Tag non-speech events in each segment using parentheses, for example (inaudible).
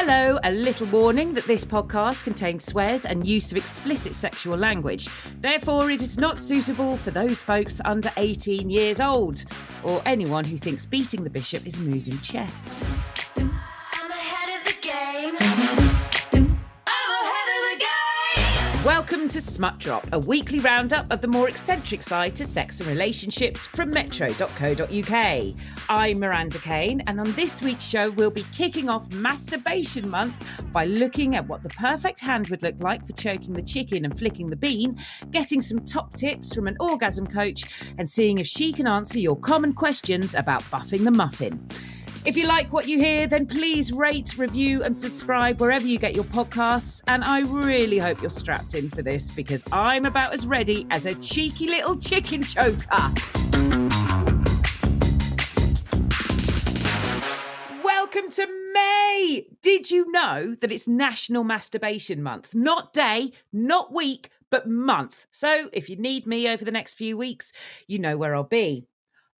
Hello, a little warning that this podcast contains swears and use of explicit sexual language. Therefore, it is not suitable for those folks under 18 years old or anyone who thinks beating the bishop is moving chess. Welcome to Smut Drop, a weekly roundup of the more eccentric side to sex and relationships from metro.co.uk. I'm Miranda Kane, and on this week's show, we'll be kicking off Masturbation Month by looking at what the perfect hand would look like for choking the chicken and flicking the bean, getting some top tips from an orgasm coach, and seeing if she can answer your common questions about buffing the muffin. If you like what you hear, then please rate, review, and subscribe wherever you get your podcasts. And I really hope you're strapped in for this because I'm about as ready as a cheeky little chicken choker. Welcome to May! Did you know that it's National Masturbation Month? Not day, not week, but month. So if you need me over the next few weeks, you know where I'll be.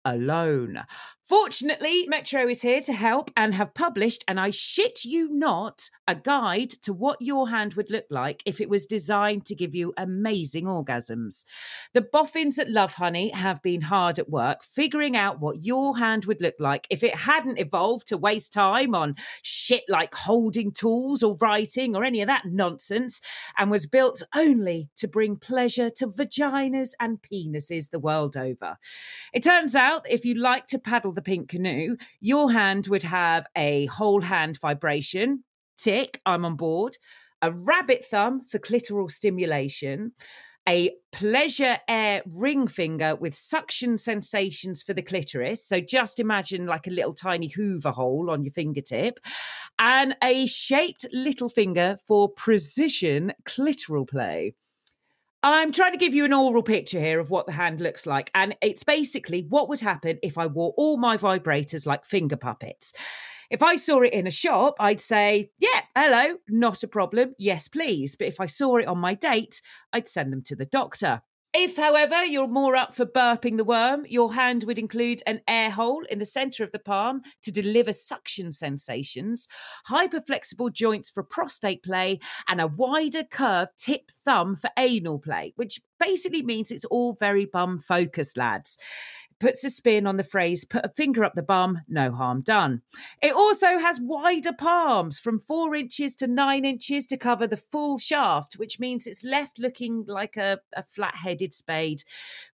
Alone. Fortunately, Metro is here to help and have published, and I shit you not, a guide to what your hand would look like if it was designed to give you amazing orgasms. The boffins at Lovehoney have been hard at work figuring out what your hand would look like if it hadn't evolved to waste time on shit like holding tools or writing or any of that nonsense and was built only to bring pleasure to vaginas and penises the world over. It turns out if you like to paddle the pink canoe, your hand would have a whole hand vibration. Tick, I'm on board. A rabbit thumb for clitoral stimulation. A pleasure air ring finger with suction sensations for the clitoris. So just imagine like a little tiny hoover hole on your fingertip. And a shaped little finger for precision clitoral play. I'm trying to give you an oral picture here of what the hand looks like. And it's basically what would happen if I wore all my vibrators like finger puppets. If I saw it in a shop, I'd say, yeah, hello, not a problem. Yes, please. But if I saw it on my date, I'd send them to the doctor. If, however, you're more up for burping the worm, your hand would include an air hole in the center of the palm to deliver suction sensations, hyperflexible joints for prostate play, and a wider curved tip thumb for anal play, which basically means it's all very bum focused, lads puts a spin on the phrase put a finger up the bum, no harm done. It also has wider palms from four inches to nine inches to cover the full shaft, which means it's left looking like a, a flat headed spade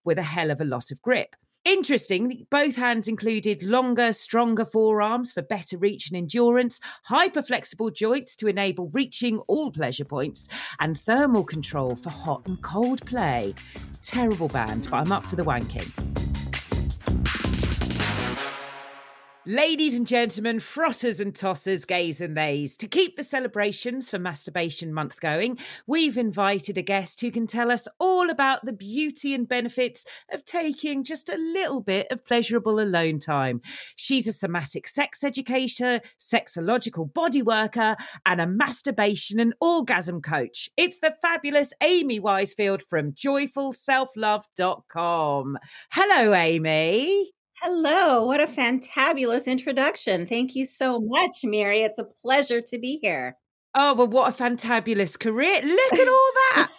with a hell of a lot of grip. Interesting, both hands included longer, stronger forearms for better reach and endurance, hyperflexible joints to enable reaching all pleasure points, and thermal control for hot and cold play. Terrible band, but I'm up for the wanking. Ladies and gentlemen, frotters and tossers, gays and theys, to keep the celebrations for Masturbation Month going, we've invited a guest who can tell us all about the beauty and benefits of taking just a little bit of pleasurable alone time. She's a somatic sex educator, sexological body worker, and a masturbation and orgasm coach. It's the fabulous Amy Weissfeld from joyfulselflove.com. Hello, Amy. Hello, what a fantabulous introduction. Thank you so much, Miri. It's a pleasure to be here. Oh, well, what a fantabulous career. Look at all that.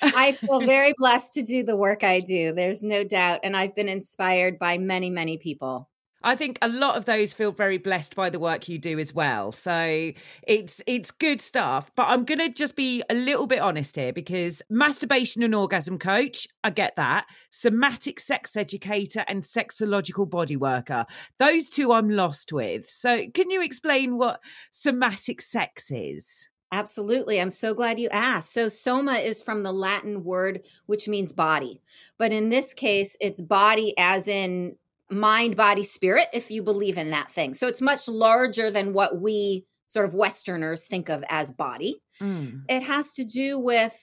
(laughs) I feel (laughs) very blessed to do the work I do. There's no doubt. And I've been inspired by many, many people. I think a lot of those feel very blessed by the work you do as well. So it's it's good stuff. But I'm gonna just be a little bit honest here because masturbation and orgasm coach, I get that. Somatic sex educator and sexological body worker. Those two I'm lost with. So can you explain what somatic sex is? Absolutely. I'm so glad you asked. So, soma is from the Latin word which means body. But in this case, it's body as in mind, body, spirit, if you believe in that thing. So it's much larger than what we sort of Westerners think of as body. Mm. It has to do with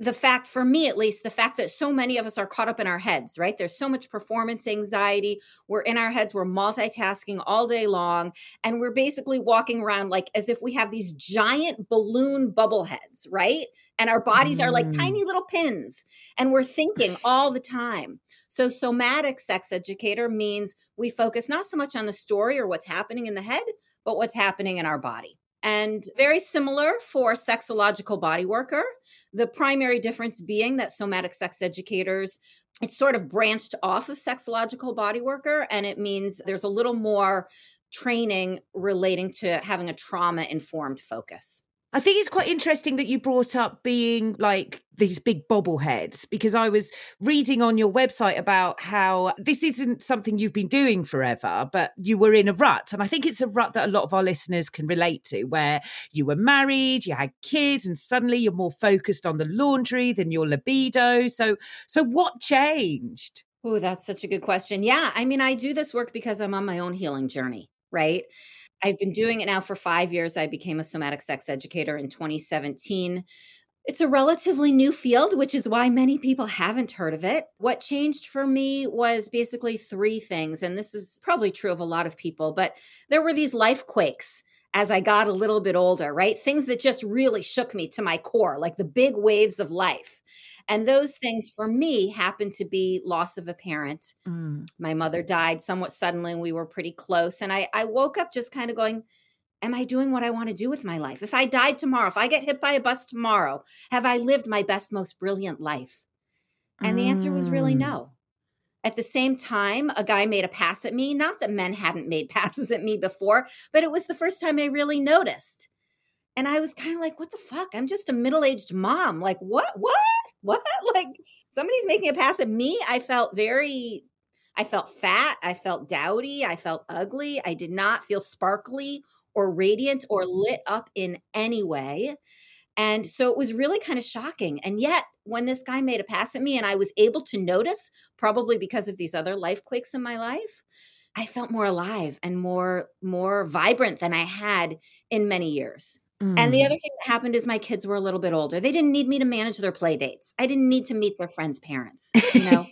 the fact, for me at least, the fact that so many of us are caught up in our heads, right? There's so much performance anxiety. We're in our heads, we're multitasking all day long, and we're basically walking around like as if we have these giant balloon bubble heads, right? And our bodies mm. are like tiny little pins, and we're thinking all the time. So, somatic sex educator means we focus not so much on the story or what's happening in the head, but what's happening in our body. And very similar for sexological body worker. The primary difference being that somatic sex educators, it's sort of branched off of sexological body worker, and it means there's a little more training relating to having a trauma informed focus. I think it's quite interesting that you brought up being like these big bobbleheads because I was reading on your website about how this isn't something you've been doing forever, but you were in a rut. And I think it's a rut that a lot of our listeners can relate to, where you were married, you had kids, and suddenly you're more focused on the laundry than your libido. So, so what changed? Oh, that's such a good question. Yeah. I mean, I do this work because I'm on my own healing journey, right? I've been doing it now for five years. I became a somatic sex educator in 2017. It's a relatively new field, which is why many people haven't heard of it. What changed for me was basically three things. And this is probably true of a lot of people, but there were these life quakes as I got a little bit older, right? Things that just really shook me to my core, like the big waves of life. And those things for me happened to be loss of a parent. Mm. My mother died somewhat suddenly, we were pretty close. And I, I woke up just kind of going, Am I doing what I want to do with my life? If I died tomorrow, if I get hit by a bus tomorrow, have I lived my best, most brilliant life? And the answer was really Mm. no. At the same time, a guy made a pass at me. Not that men hadn't made (laughs) passes at me before, but it was the first time I really noticed. And I was kind of like, what the fuck? I'm just a middle aged mom. Like, what? What? What? (laughs) Like, somebody's making a pass at me. I felt very, I felt fat. I felt dowdy. I felt ugly. I did not feel sparkly or radiant or lit up in any way. And so it was really kind of shocking. And yet, when this guy made a pass at me and I was able to notice, probably because of these other life quakes in my life, I felt more alive and more more vibrant than I had in many years. And the Mm. other thing that happened is my kids were a little bit older. They didn't need me to manage their play dates. I didn't need to meet their friends' parents, you know.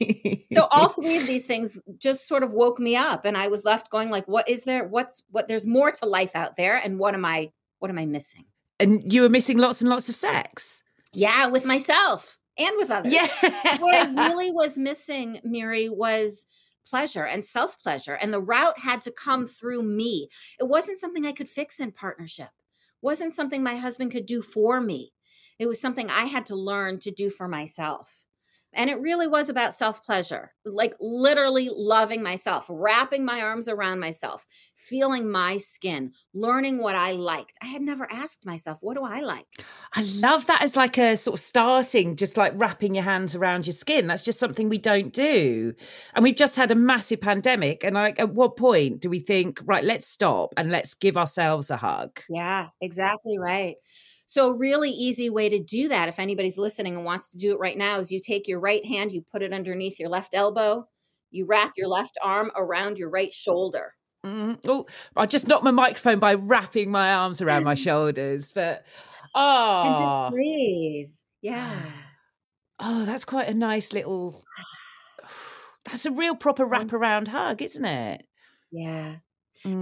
so (laughs) all three of these things just sort of woke me up and I was left going like what is there what's what there's more to life out there and what am I what am I missing? and you were missing lots and lots of sex. Yeah, with myself and with others. Yeah. what I (laughs) really was missing, Miri, was pleasure and self pleasure. And the route had to come through me. It wasn't something I could fix in partnership, wasn't something my husband could do for me. It was something I had to learn to do for myself. And it really was about self pleasure, like literally loving myself, wrapping my arms around myself, feeling my skin, learning what I liked. I had never asked myself, what do I like? I love that as like a sort of starting, just like wrapping your hands around your skin. That's just something we don't do. And we've just had a massive pandemic. And like, at what point do we think, right, let's stop and let's give ourselves a hug? Yeah, exactly right. So, a really easy way to do that, if anybody's listening and wants to do it right now, is you take your right hand, you put it underneath your left elbow, you wrap your left arm around your right shoulder. Mm. Oh, I just knocked my microphone by wrapping my arms around my (laughs) shoulders. But oh, And just breathe. Yeah. (sighs) oh, that's quite a nice little. (sighs) (sighs) That's a real proper wraparound hug, isn't it? Yeah.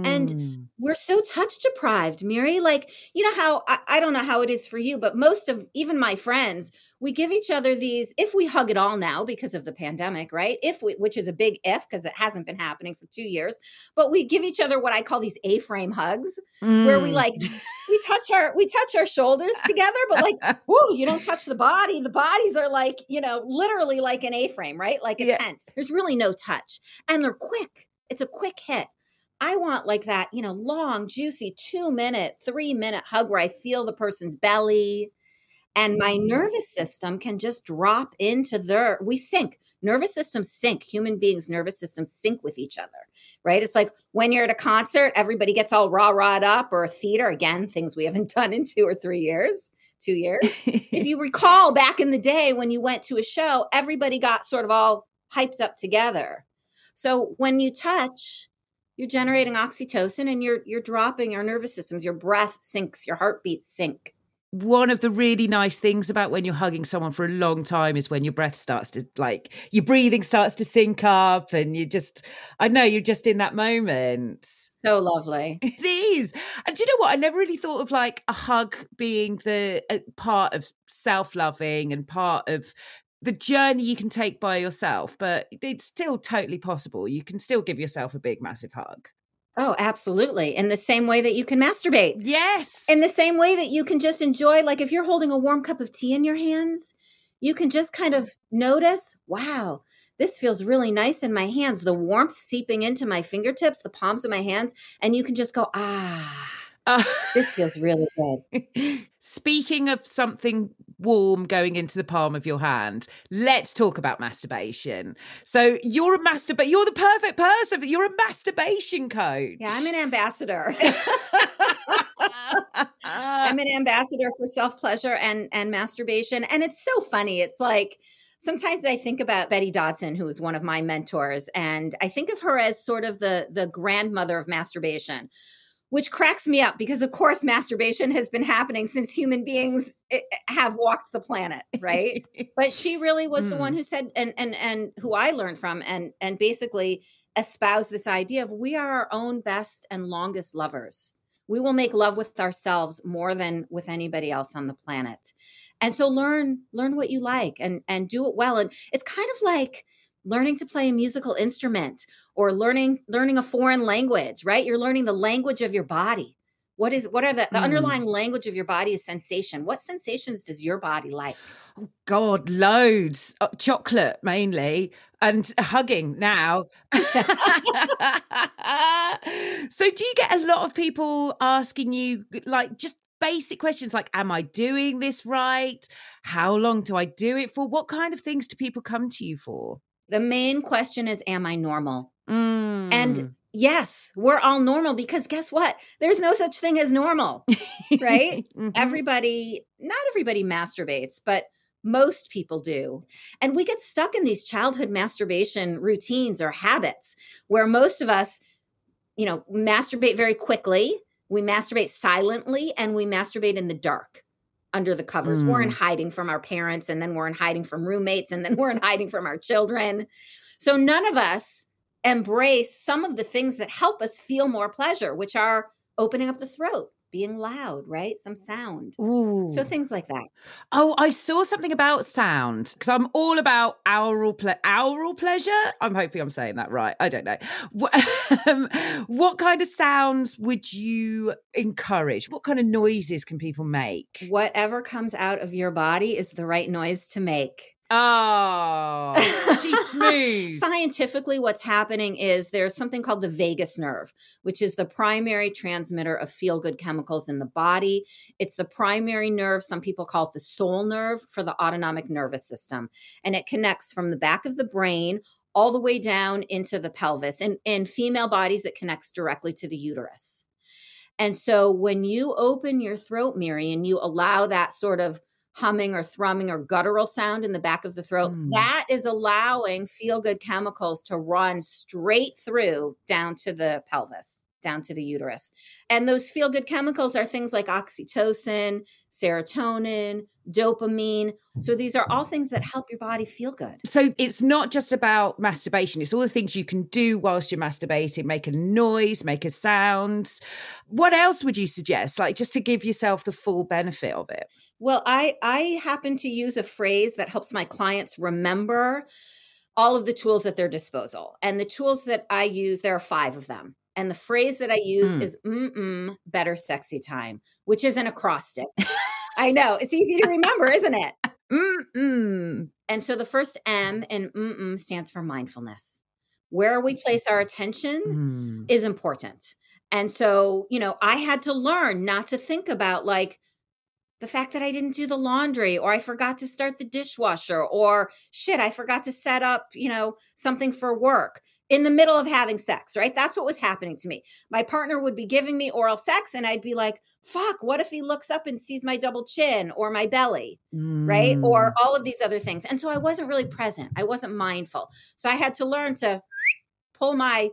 And Mm. we're so touch deprived, Miri. Like, you know how I, I don't know how it is for you, but most of even my friends, we give each other these, if we hug at all now because of the pandemic, right? If we, which is a big if because it hasn't been happening for two years, but we give each other what I call these A frame hugs where we Mm. like, we touch our, we touch our shoulders together, but like, (laughs) whoa, you don't touch the body. The bodies are like, you know, literally like an A frame, right? Like a Yeah. tent. There's really no touch and they're quick. It's a quick hit. I want like that, you know, long, juicy two minute, three minute hug where I feel the person's belly and my mm-hmm. nervous system can just drop into their, we sync. Nervous systems sync. Human beings' nervous systems sync with each other, right? It's like when you're at a concert, everybody gets all rah rahed up, or a theater, again, things we haven't (laughs) done in two or three years, two years if (laughs) you recall back in the day when you went to a show, everybody got sort of all hyped up together. So when you touch, you're generating oxytocin and you're you're dropping your nervous systems, your breath syncs, your heartbeat sync. one of the really nice things about when you're hugging someone for a long time is when your breath starts to like your breathing starts to sync up and you just I know you're just in that moment. So lovely. (laughs) It is. And do you know what? I never really thought of like a hug being the uh, part of self-loving and part of the journey you can take by yourself, but it's still totally possible. You can still give yourself a big massive hug. Oh, absolutely. In the same way that you can masturbate. Yes. In the same way that you can just enjoy, like if you're holding a warm cup of tea in your hands, you can just kind of notice, wow, this feels really nice in my hands. The warmth seeping into my fingertips, the palms of my hands, and you can just go, ah, Uh, this feels really good. (laughs) Speaking of something warm going into the palm of your hand, let's talk about masturbation. So you're a masturba you're the perfect person. You're a masturbation coach. Yeah, I'm an ambassador. (laughs) I'm an ambassador for self pleasure and and masturbation, and it's so funny. It's like sometimes I think about Betty Dodson, who was one of my mentors, and I think of her as sort of the the grandmother of masturbation. Which cracks me up because, of course, masturbation has been happening since human beings eh, have walked the planet, right? (laughs) but she really was the one Mm. who said, and and and who I learned from, and and basically espoused this idea of we are our own best and longest lovers we will make love with ourselves more than with anybody else on the planet and so learn learn what you like and and do it well and it's kind of like learning to play a musical instrument or learning learning a foreign language right you're learning the language of your body what is what are the, the Mm. underlying language of your body is sensation what sensations does your body like Oh God, loads. Uh, chocolate mainly and hugging now. (laughs) so do you get a lot of people asking you like just basic questions like am I doing this right? How long do I do it for? What kind of things do people come to you for? The main question is am i normal Mm. and yes we're all normal because guess what there's no such thing as normal right? (laughs) Mhm. everybody not everybody masturbates but most people do and we get stuck in these childhood masturbation routines or habits where most of us you know masturbate very quickly we masturbate silently and we masturbate in the dark under the covers. We're in mm. hiding from our parents and then we're in hiding from roommates and then we're in hiding from our children. So none of us embrace some of the things that help us feel more pleasure which are opening up the throat being loud right some sound Ooh. so things like that. Oh, I saw something about sound because I'm all about aural ple- aural pleasure. I'm hoping I'm saying that right. I don't know. What, um, (laughs) what kind of sounds would you encourage? What kind of noises can people make? Whatever comes out of your body is the right noise to make. Oh, (laughs) she's smooth. Scientifically, what's happening is there's something called the vagus nerve, which is the primary transmitter of feel good chemicals in the body. It's the primary nerve, some people call it the soul nerve for the autonomic nervous system. And it connects from the back of the brain all the way down into the pelvis. And in female bodies, it connects directly to the uterus. And so when you open your throat, Miri, and you allow that sort of humming or thrumming or guttural sound in the back of the throat, Mm. that is allowing feel good chemicals to run straight through down to the pelvis, down to the uterus. And those feel good chemicals are things like oxytocin, serotonin, dopamine. So these are all things that help your body feel good. So it's not just about masturbation, it's all the things you can do whilst you're masturbating, make a noise, make a sound. What else would you suggest? Like just to give yourself the full benefit of it? Well, I I happen to use a phrase that helps my clients remember all of the tools at their disposal. And the tools that I use, there are five of them. And the phrase that I use Mm. is mm-mm, better sexy time, which is an acrostic. (laughs) I know it's easy to remember, isn't it? Mm-mm. And so the first M in mm-mm stands for mindfulness. Where we place our attention Mm. is important. And so, you know, I had to learn not to think about like the fact that I didn't do the laundry or I forgot to start the dishwasher or shit, I forgot to set up, you know, something for work in the middle of having sex, right? That's what was happening to me. My partner would be giving me oral sex and I'd be like, fuck, what if he looks up and sees my double chin or my belly? right? Or Mm. all of these other things. And so I wasn't really present. I wasn't mindful. So I had to learn to pull my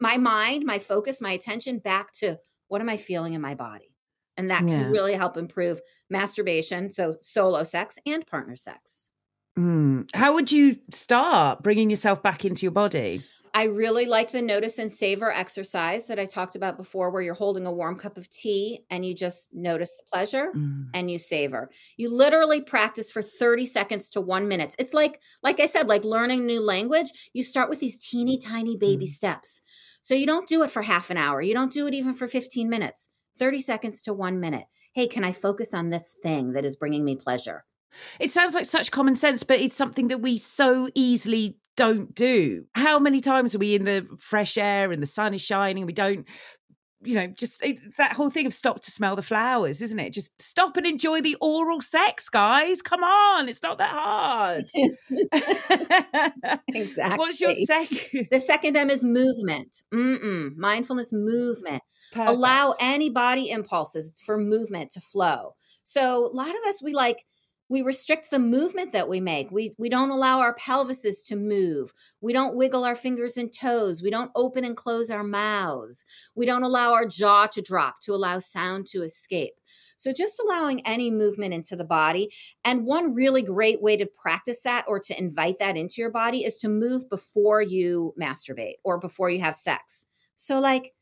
my mind, my focus, my attention back to what am I feeling in my body? And that can Yeah. really help improve masturbation, so solo sex and partner sex. Mm. How would you start bringing yourself back into your body? I really like the notice and savor exercise that I talked about before, where you're holding a warm cup of tea and you just notice the pleasure Mm. and you savor. You literally practice for 30 seconds to one minute. It's like, like I said, like learning new language. You start with these teeny tiny baby Mm. steps. So you don't do it for half an hour. You don't do it even for 15 minutes. 30 seconds to one minute. Hey, can I focus on this thing that is bringing me pleasure? It sounds like such common sense, but it's something that we so easily don't do. How many times are we in the fresh air and the sun is shining? We don't, you know, just it, that whole thing of stop to smell the flowers, isn't it? Just stop and enjoy the oral sex, guys. Come on, it's not that hard. exactly. (laughs) (laughs) What's your second? The second M is movement. Mm-mm. Mindfulness movement. Allow any body impulses for movement to flow. So a lot of us, we like, we restrict the movement that we make. We we don't allow our pelvises to move. We don't wiggle our fingers and toes. We don't open and close our mouths. We don't allow our jaw to drop to allow sound to escape. So just allowing any movement into the body. And one really great way to practice that or to invite that into your body is to move before you masturbate or before you have sex. So like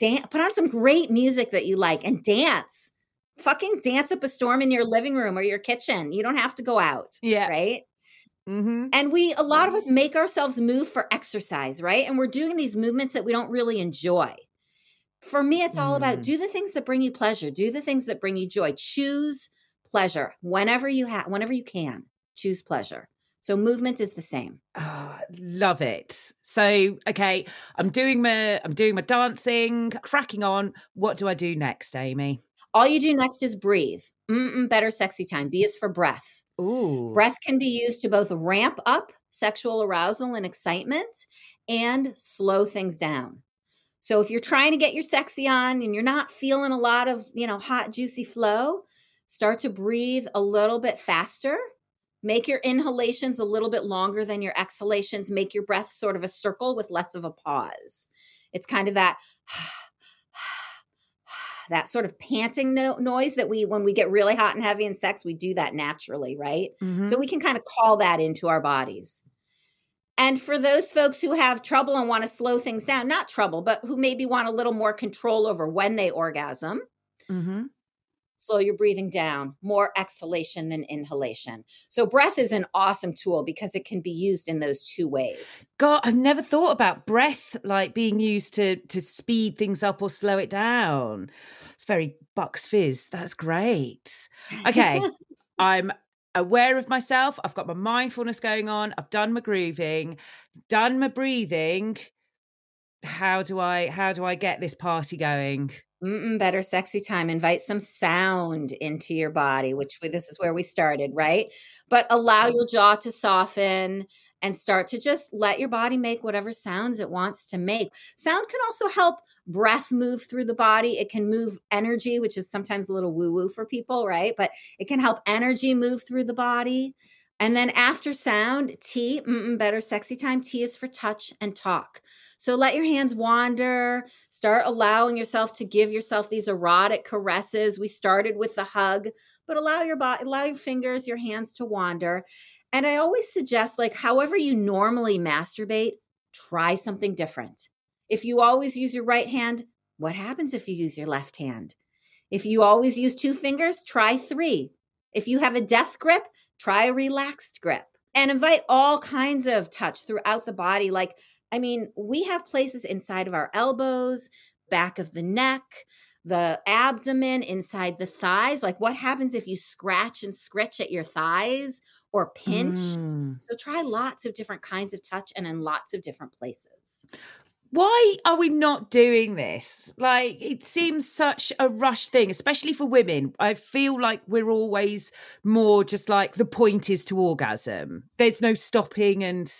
dan- put on some great music that you like and dance. Fucking dance up a storm in your living room or your kitchen. You don't have to go out, Yeah. right? Mm-hmm. And we, a lot of us make ourselves move for exercise, right? And we're doing these movements that we don't really enjoy. For me, it's all about Mm. do the things that bring you pleasure, do the things that bring you joy. Choose pleasure whenever you have, whenever you can. Choose pleasure. So movement is the same. Oh, love it. So, okay, I'm doing my I'm doing my dancing, cracking on. What do I do next, Amy? All you do next is breathe. Mm-mm, better sexy time. B is for breath. Ooh. Breath can be used to both ramp up sexual arousal and excitement and slow things down. So if you're trying to get your sexy on and you're not feeling a lot of, you know, hot juicy flow, start to breathe a little bit faster. Make your inhalations a little bit longer than your exhalations. Make your breath sort of a circle with less of a pause. It's kind of that (sighs) (sighs) that sort of panting no- noise that we when we get really hot and heavy in sex we do that naturally right Mhm. so we can kind of call that into our bodies and for those folks who have trouble and want to slow things down not trouble but who maybe want a little more control over when they orgasm Mhm. slow your breathing down more exhalation than inhalation so breath is an awesome tool because it can be used in those two ways God, I've never thought about breath like being used to to speed things up or slow it down. It's very Bucks Fizz. That's great. Okay, (laughs) I'm aware of myself. I've got my mindfulness going on. I've done my grooving, done my breathing. How do I how do I get this party going? Mm-mm, better sexy time. Invite some sound into your body, which we, this is where we started, right? But allow your jaw to soften and start to just let your body make whatever sounds it wants to make. Sound can also help breath move through the body. It can move energy, which is sometimes a little woo woo for people, right? But it can help energy move through the body. And then after sound, T, better sexy time. T is for touch and talk. So let your hands wander, start allowing yourself to give yourself these erotic caresses. We started with the hug, but allow your body, allow your fingers, your hands to wander. And I always suggest, like, however you normally masturbate, try something different. If you always use your right hand, what happens if you use your left hand? If you always use two fingers, try three. If you have a death grip, try a relaxed grip. And invite all kinds of touch throughout the body. Like, I mean, we have places inside of our elbows, back of the neck, the abdomen, inside the thighs. Like, what happens if you scratch and scritch at your thighs or pinch? Mm. So, try lots of different kinds of touch and in lots of different places. Why are we not doing this? Like, it seems such a rush thing, especially for women. I feel like we're always more just like the point is to orgasm. There's no stopping and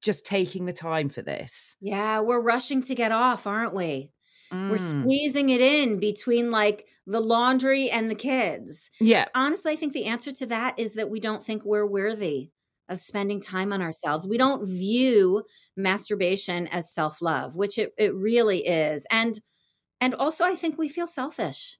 just taking the time for this. Yeah, we're rushing to get off, aren't we? We're Mm. squeezing it in between like the laundry and the kids. Yeah. Honestly, I think the answer to that is that we don't think we're worthy of spending time on ourselves. We don't view masturbation as self-love, which it, it really is. And and also I think we feel selfish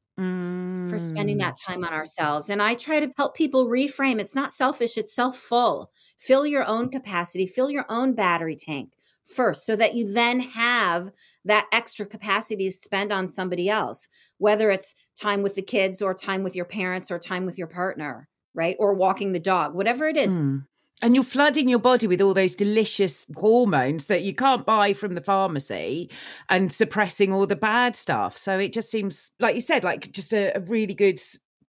for spending Mm. that time on ourselves. And I try to help people reframe it's not selfish, it's self full. Fill your own capacity, fill your own battery tank. first so that you then have that extra capacity to spend on somebody else, whether it's time with the kids or time with your parents or time with your partner, right? Or walking the dog, whatever it is. Mm. And you're flooding your body with all those delicious hormones that you can't buy from the pharmacy and suppressing all the bad stuff. So it just seems, like you said, like just a, a really good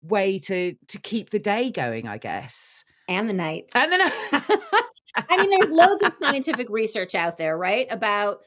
way to to keep the day going, I guess. And the night. And then (laughs) I mean, there's loads of scientific research out there, right? About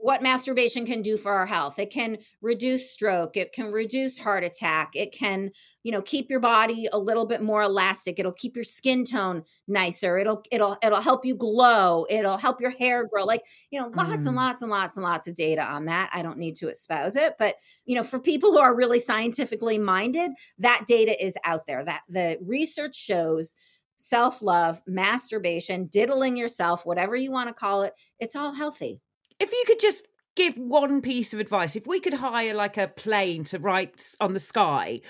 what masturbation can do for our health. It can reduce stroke, it can reduce heart attack, it can, you know, keep your body a little bit more elastic. It'll keep your skin tone nicer. It'll it'll it'll help you glow. It'll help your hair grow. Like, you know, lots and Mm. lots and lots and lots of data on that. I don't need to espouse it, but you know, for people who are really scientifically minded, that data is out there. That the research shows self-love, masturbation, diddling yourself, whatever you want to call it, it's all healthy. If you could just give one piece of advice, if we could hire like a plane to write on the sky,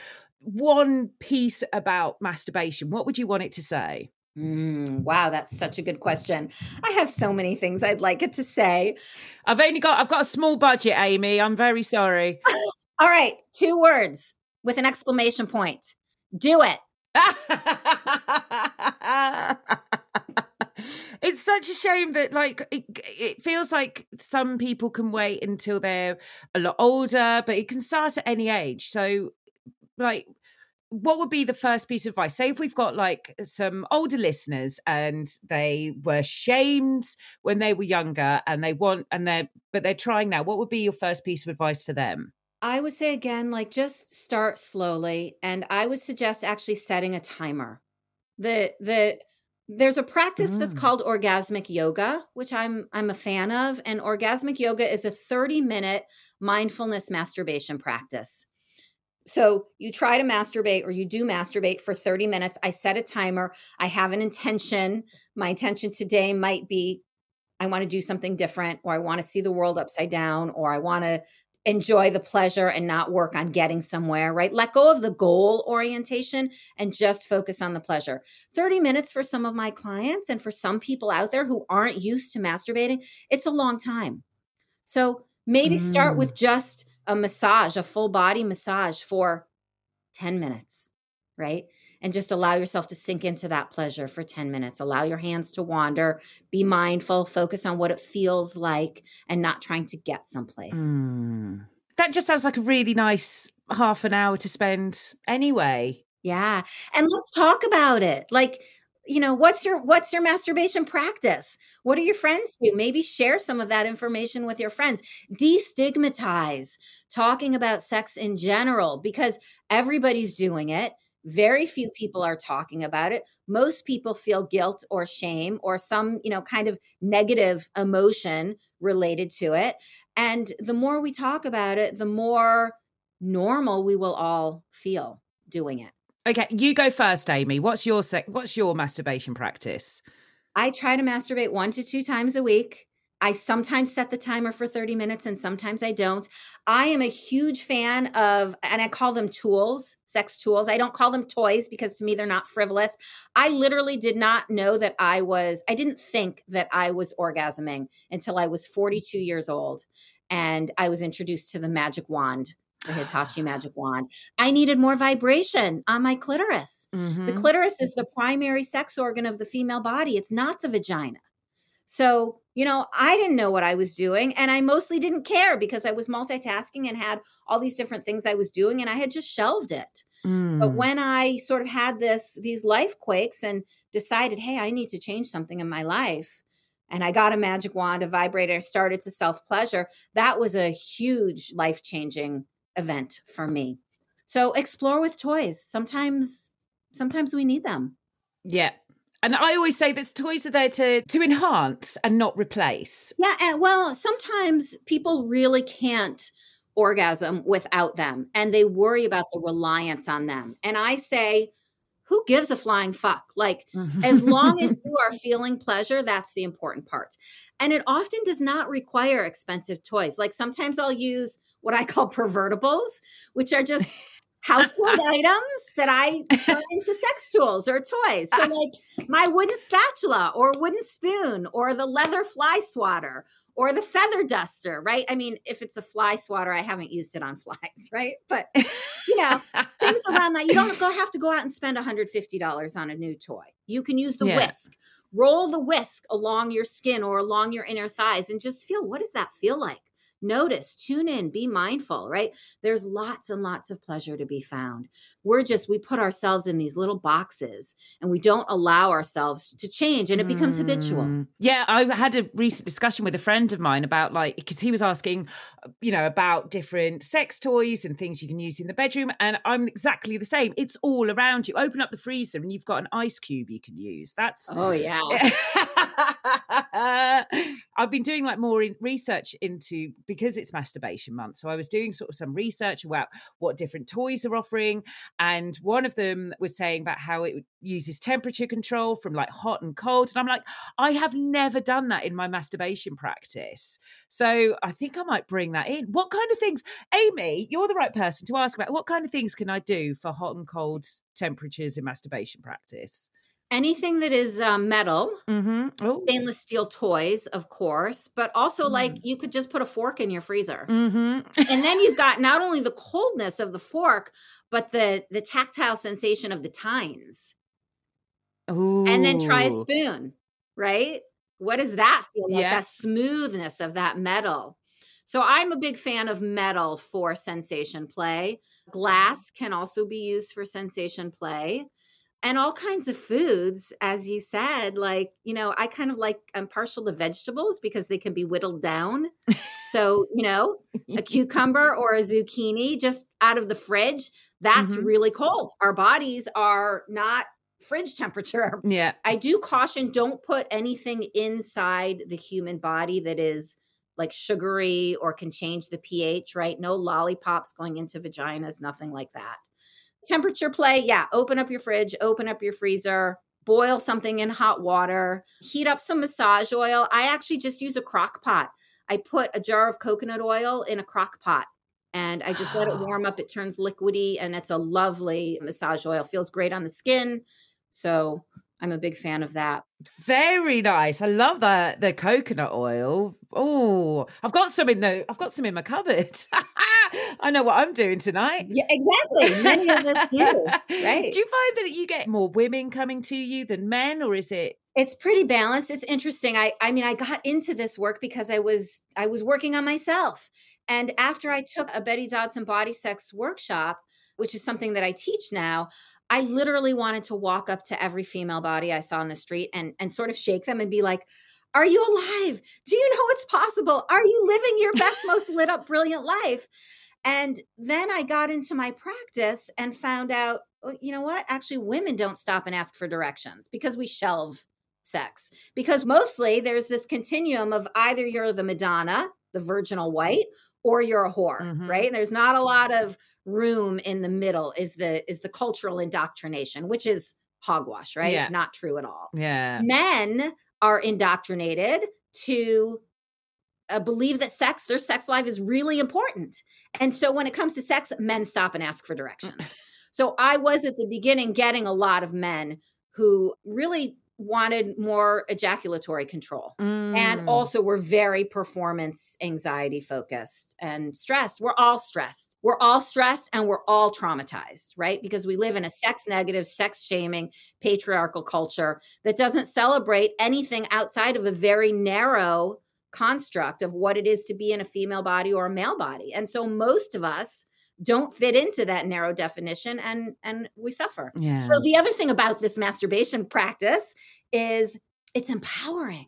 one piece about masturbation, what would you want it to say? Mm, wow, that's such a good question. I have so many things I'd like it to say. I've only got I've got a small budget, Amy. I'm very sorry. (laughs) All right, two words with an exclamation point. Do it. (laughs) it's such a shame that like it, it feels like some people can wait until they're a lot older but it can start at any age so like what would be the first piece of advice say if we've got like some older listeners and they were shamed when they were younger and they want and they're but they're trying now what would be your first piece of advice for them I would say again, like just start slowly. And I would suggest actually setting a timer. The the there's a practice that's Mm. called orgasmic yoga, which I'm I'm a fan of. And orgasmic yoga is a 30 minute mindfulness masturbation practice. So you try to masturbate or you do masturbate for 30 minutes. I set a timer. I have an intention. My intention today might be I want to do something different, or I want to see the world upside down, or I want to enjoy the pleasure and not work on getting somewhere, right? Let go of the goal orientation and just focus on the pleasure. 30 minutes for some of my clients and for some people out there who aren't used to masturbating, it's a long time. So maybe start Mm. with just a massage, a full body massage for 10 minutes, right? And just allow yourself to sink into that pleasure for 10 minutes. Allow your hands to wander, be mindful, focus on what it feels like, and not trying to get someplace. Mm. that just sounds like a really nice half an hour to spend anyway Yeah. And let's talk about it. Like, you know, what's your what's your masturbation practice? What do your friends do? Maybe share some of that information with your friends. Destigmatize talking about sex in general because everybody's doing it. Very few people are talking about it. Most people feel guilt or shame or some, you know, kind of negative emotion related to it. And the more we talk about it, the more normal we will all feel doing it. Okay, you go first, Amy. What's your sec- what's your masturbation practice? I try to masturbate one to two times a week. I sometimes set the timer for 30 minutes and sometimes I don't. I am a huge fan of, and I call them tools, sex tools. I don't call them toys because to me they're not frivolous. I literally did not know that I was, I didn't think that I was orgasming until I was 42 years old. And I was introduced to the magic wand, the Hitachi (sighs) magic wand. I needed more vibration on my clitoris. The Mhm. clitoris is the primary sex organ of the female body, it's not the vagina. So, you know, I didn't know what I was doing and I mostly didn't care because I was multitasking and had all these different things I was doing and I had just shelved it. But Mm. when I sort of had this these life quakes and decided, "Hey, I need to change something in my life." And I got a magic wand, a vibrator, started to self-pleasure. That was a huge life-changing event for me. So explore with toys. Sometimes sometimes we need them. Yeah. And I always say that toys are there to to enhance and not replace. Yeah, and well, sometimes people really can't orgasm without them and they worry about the reliance on them. And I say, who gives a flying fuck? Like mm-hmm. as long as (laughs) you are feeling pleasure, that's the important part. And it often does not require expensive toys. Like sometimes I'll use what I call pervertibles, which are just (laughs) household (laughs) items that I turn into sex tools or toys. So, like my wooden spatula or wooden spoon or the leather fly swatter or the feather duster, right? I mean, if it's a fly swatter, I haven't used it on (laughs) flies, right? But you know, things around that. You don't go have to go out and spend $150 on a new toy. You can use the Yeah. whisk. Roll the whisk along your skin or along your inner thighs and just feel what does that feel like? Notice, tune in, be mindful, right? There's lots and lots of pleasure to be found. We're just, we put ourselves in these little boxes and we don't allow ourselves to change and it becomes habitual. Mm. Yeah, I had a recent discussion with a friend of mine about like because he was asking, you know, about different sex toys and things you can use in the bedroom, and I'm exactly the same. It's all around you. Open up the freezer and you've got an ice cube you can use. That's Oh, yeah. (laughs) (laughs) I've been doing like more in research into because it's masturbation month. So I was doing sort of some research about what different toys are offering. And one of them was saying about how it uses temperature control from like hot and cold. And I'm like, I have never done that in my masturbation practice. So I think I might bring that in. What kind of things, Amy, you're the right person to ask about. What kind of things can I do for hot and cold temperatures in masturbation practice? Anything that is um, metal, Mm-hmm. Oh. stainless steel toys, of course, but also like Mm. you could just put a fork in your freezer. Mm-hmm. and then you've (laughs) got not only the coldness of the fork, but the the tactile sensation of the tines. And then try a spoon, right? What does that feel like? Yeah. That smoothness of that metal. So I'm a big fan of metal for sensation play. Glass can also be used for sensation play. And all kinds of foods, as you said, like, you know, I kind of like, I'm partial to vegetables because they can be whittled down. So, you know, (laughs) a cucumber or a zucchini just out of the fridge, that's Mhm. really cold. Our bodies are not fridge temperature. (laughs) Yeah. I do caution don't put anything inside the human body that is like sugary or can change the pH, right? No lollipops going into vaginas, nothing like that. Temperature play, yeah, open up your fridge, open up your freezer, boil something in hot water, heat up some massage oil. I actually just use a crock pot. I put a jar of coconut oil in a crock pot and I just let it ah. warm up. It turns liquidy and it's a lovely massage oil. Feels great on the skin. So I'm a big fan of that. Very nice. I love that the coconut oil. Oh, I've got some in the I've got some in my cupboard. (laughs) I know what I'm doing tonight. Yeah, exactly. Many of us do. (laughs) Right. Do you find that you get more women coming to you than men, or is it? It's pretty balanced. It's interesting. I I mean, I got into this work because I was I was working on myself. And after I took a Betty Dodson body sex workshop, which is something that I teach now, I literally wanted to walk up to every female body I saw on the street and and sort of shake them and be like, "Are you alive? Do you know it's possible? Are you living your best most (laughs) lit up brilliant life?" And then I got into my practice and found out, well, you know what? Actually, women don't stop and ask for directions because we shelve sex. Because mostly there's this continuum of either you're the Madonna, the virginal white, or you're a whore, Mhm. right? There's not a lot of room in the middle is the is the cultural indoctrination, which is hogwash, right? Yeah. Not true at all. Yeah. Men are indoctrinated to uh, believe that sex, their sex life is really important. And so when it comes to sex, men stop and ask for directions. (laughs) so I was at the beginning getting a lot of men who really wanted more ejaculatory control. Mm. and also we're very performance anxiety focused and stressed we're all stressed. We're all stressed and we're all traumatized right? Because we live in a sex negative sex shaming patriarchal culture that doesn't celebrate anything outside of a very narrow construct of what it is to be in a female body or a male body. And so most of us don't fit into that narrow definition and and we suffer yeah. so the other thing about this masturbation practice is it's empowering.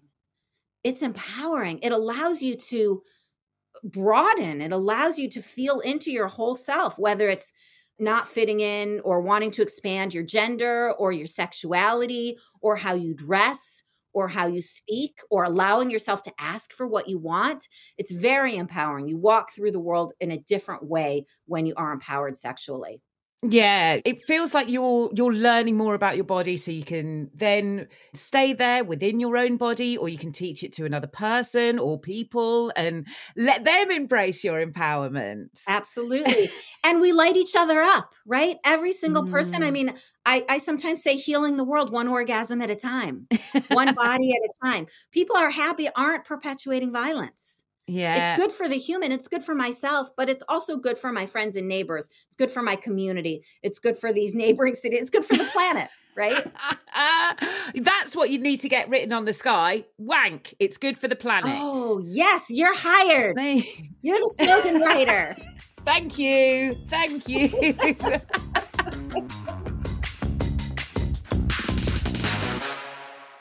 It's empowering. It allows you to broaden. It allows you to feel into your whole self, whether it's not fitting in or wanting to expand your gender or your sexuality or how you dress or how you speak or allowing yourself to ask for what you want. It's very empowering. You walk through the world in a different way when you are empowered sexually. Yeah, it feels like you're you're learning more about your body so you can then stay there within your own body or you can teach it to another person or people and let them embrace your empowerment. Absolutely. and we light each other up, right? Every single person. I Mm. mean, I, I sometimes say healing the world one orgasm at a time, (laughs) one body at a time. People are happy, aren't perpetuating violence. Yeah. It's good for the human, it's good for myself, but it's also good for my friends and neighbors. It's good for my community. It's good for these neighboring cities. It's good for the planet, right? (laughs) That's what you need to get written on the sky. Wank. It's good for the planet. Oh, yes, you're hired. You're the slogan writer. (laughs) Thank you. Thank you. (laughs)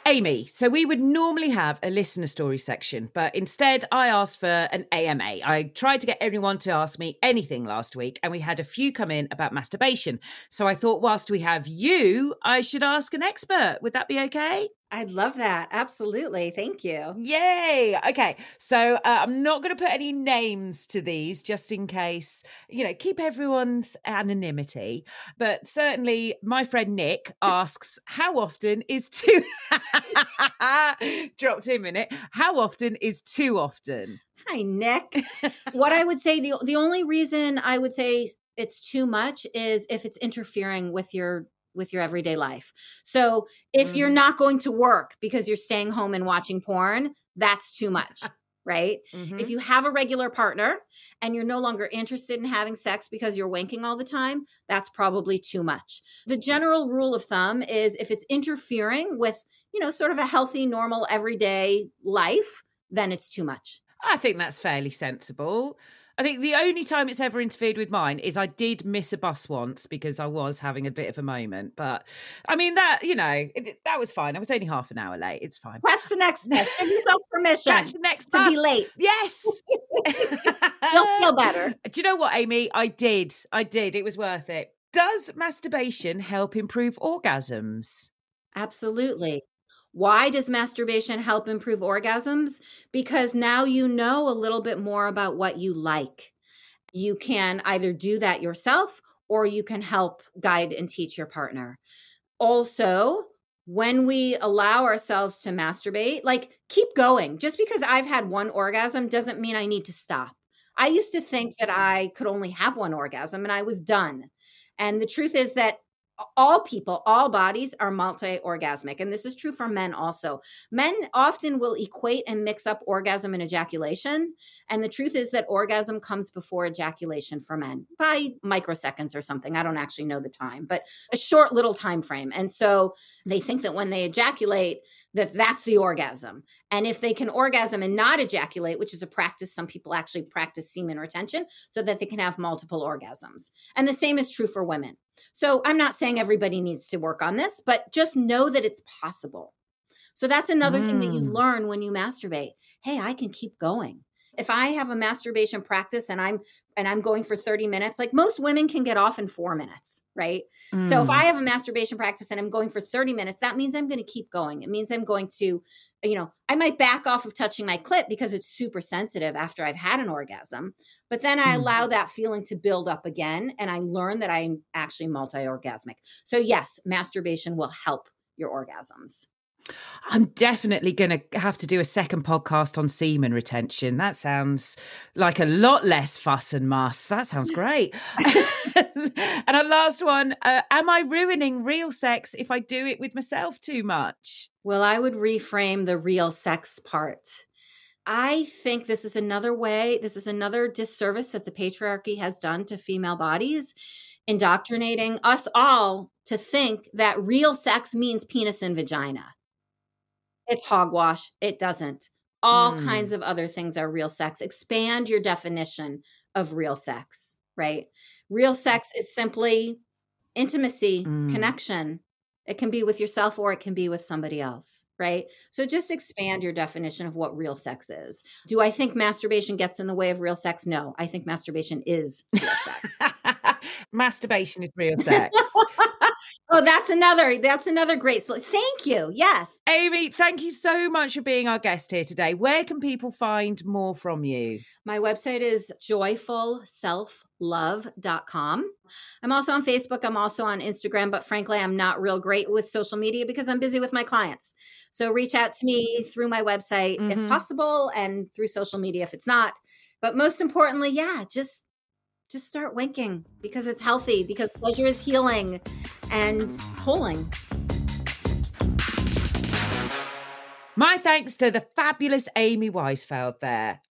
Amy, so we would normally have a listener story section, but instead I asked for an AMA. I tried to get everyone to ask me anything last week, and we had a few come in about masturbation. So I thought, whilst we have you, I should ask an expert. Would that be okay? I'd love that. Absolutely. Thank you. Yay! Okay, so uh, I'm not going to put any names to these just in case, you know, keep everyone's anonymity. But certainly, my friend Nick asks, How often is too. (laughs) Dropped him in it. How often is too often? Hi, Nick. what I (laughs) would say the the only reason I would say it's too much is if it's interfering with your with your everyday life. So if you're Mhm. not going to work because you're staying home and watching porn, that's too much, (laughs) right? Mhm. If you have a regular partner and you're no longer interested in having sex because you're wanking all the time, that's probably too much. The general rule of thumb is if it's interfering with, you know, sort of a healthy, normal, everyday life, then it's too much. I think that's fairly sensible. I think the only time it's ever interfered with mine is I did miss a bus once because I was having a bit of a moment. But I mean, that, you know, it, that was fine. I was only half an hour late. It's fine. Catch the next bus. Give yourself permission Catch the next to bus. be late. Yes. (laughs) You'll feel better. Do you know what, Amy? I did. I did. It was worth it. Does masturbation help improve orgasms? Absolutely. Why does masturbation help improve orgasms? Because now you know a little bit more about what you like. You can either do that yourself or you can help guide and teach your partner. Also, when we allow ourselves to masturbate, like keep going. Just because I've had one orgasm doesn't mean I need to stop. I used to think that I could only have one orgasm and I was done. And the truth is that all people, all bodies are multi orgasmic. And this is true for men also. Men often will equate and mix up orgasm and ejaculation. And the truth is that orgasm comes before ejaculation for men by microseconds or something. I don't actually know the time, but a short little time frame. And so they think that when they ejaculate, that that's the orgasm. And if they can orgasm and not ejaculate, which is a practice, some people actually practice semen retention so that they can have multiple orgasms. And the same is true for women. So I'm not saying everybody needs to work on this, but just know that it's possible. So that's another thing that you Mm. learn when you masturbate. Hey, I can keep going. If I have a masturbation practice and I'm and I'm going for 30 minutes, like most women can get off in 4 minutes, right? So if Mm. I have a masturbation practice and I'm going for 30 minutes, that means I'm going to keep going. It means I'm going to, you know, I might back off of touching my clit because it's super sensitive after I've had an orgasm. But then I Mm. allow that feeling to build up again and I learn that I'm actually multi orgasmic. So, yes, masturbation will help your orgasms. I'm definitely going to have to do a second podcast on semen retention. That sounds like a lot less fuss and muss. That sounds great. (laughs) and our last one uh, Am I ruining real sex if I do it with myself too much? Well, I would reframe the real sex part. I think this is another way, this is another disservice that the patriarchy has done to female bodies, indoctrinating us all to think that real sex means penis and vagina. It's hogwash. It doesn't. All Mm. kinds of other things are real sex. Expand your definition of real sex, right? Real sex is simply intimacy, Mm. connection. It can be with yourself or it can be with somebody else, right? So just expand your definition of what real sex is. Do I think masturbation gets in the way of real sex? No, I think masturbation is real sex. (laughs) Masturbation is real sex. (laughs) oh, that's another that's another great Thank you. Yes. Amy, thank you so much for being our guest here today. Where can people find more from you? My website is love.com. I'm also on Facebook. I'm also on Instagram, but frankly, I'm not real great with social media because I'm busy with my clients. So reach out to me through my website if Mhm. possible and through social media if it's not. But most importantly, yeah, just just start winking because it's healthy because pleasure is healing and holing. My thanks to the fabulous Amy Weissfeld there.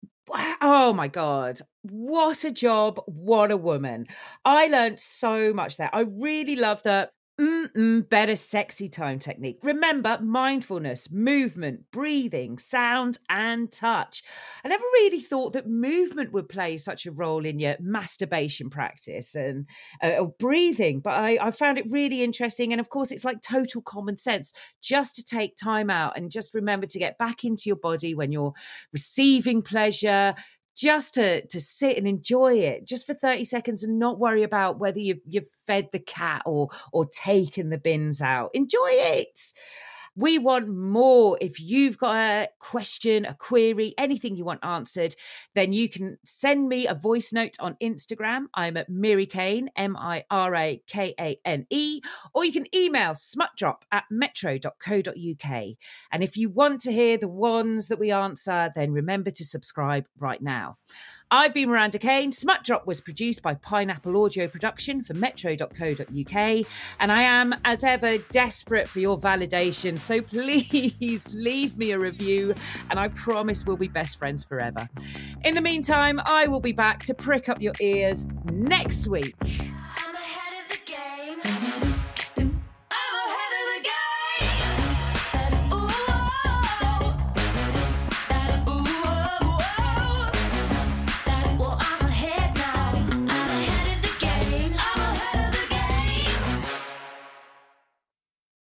Oh my God. What a job. What a woman. I learned so much there. I really love the mm-mm, better sexy time technique. Remember mindfulness, movement, breathing, sound, and touch. I never really thought that movement would play such a role in your masturbation practice and uh, or breathing, but I, I found it really interesting. And of course, it's like total common sense just to take time out and just remember to get back into your body when you're receiving pleasure just to to sit and enjoy it just for 30 seconds and not worry about whether you've, you've fed the cat or or taken the bins out. Enjoy it we want more. If you've got a question, a query, anything you want answered, then you can send me a voice note on Instagram. I'm at Miri Kane, M I R A K A N E, or you can email smutdrop at metro.co.uk. And if you want to hear the ones that we answer, then remember to subscribe right now. I've been Miranda Kane. Smut Drop was produced by Pineapple Audio Production for metro.co.uk. And I am, as ever, desperate for your validation. So (laughs) please leave me a review, and I promise we'll be best friends forever. In the meantime, I will be back to prick up your ears next week.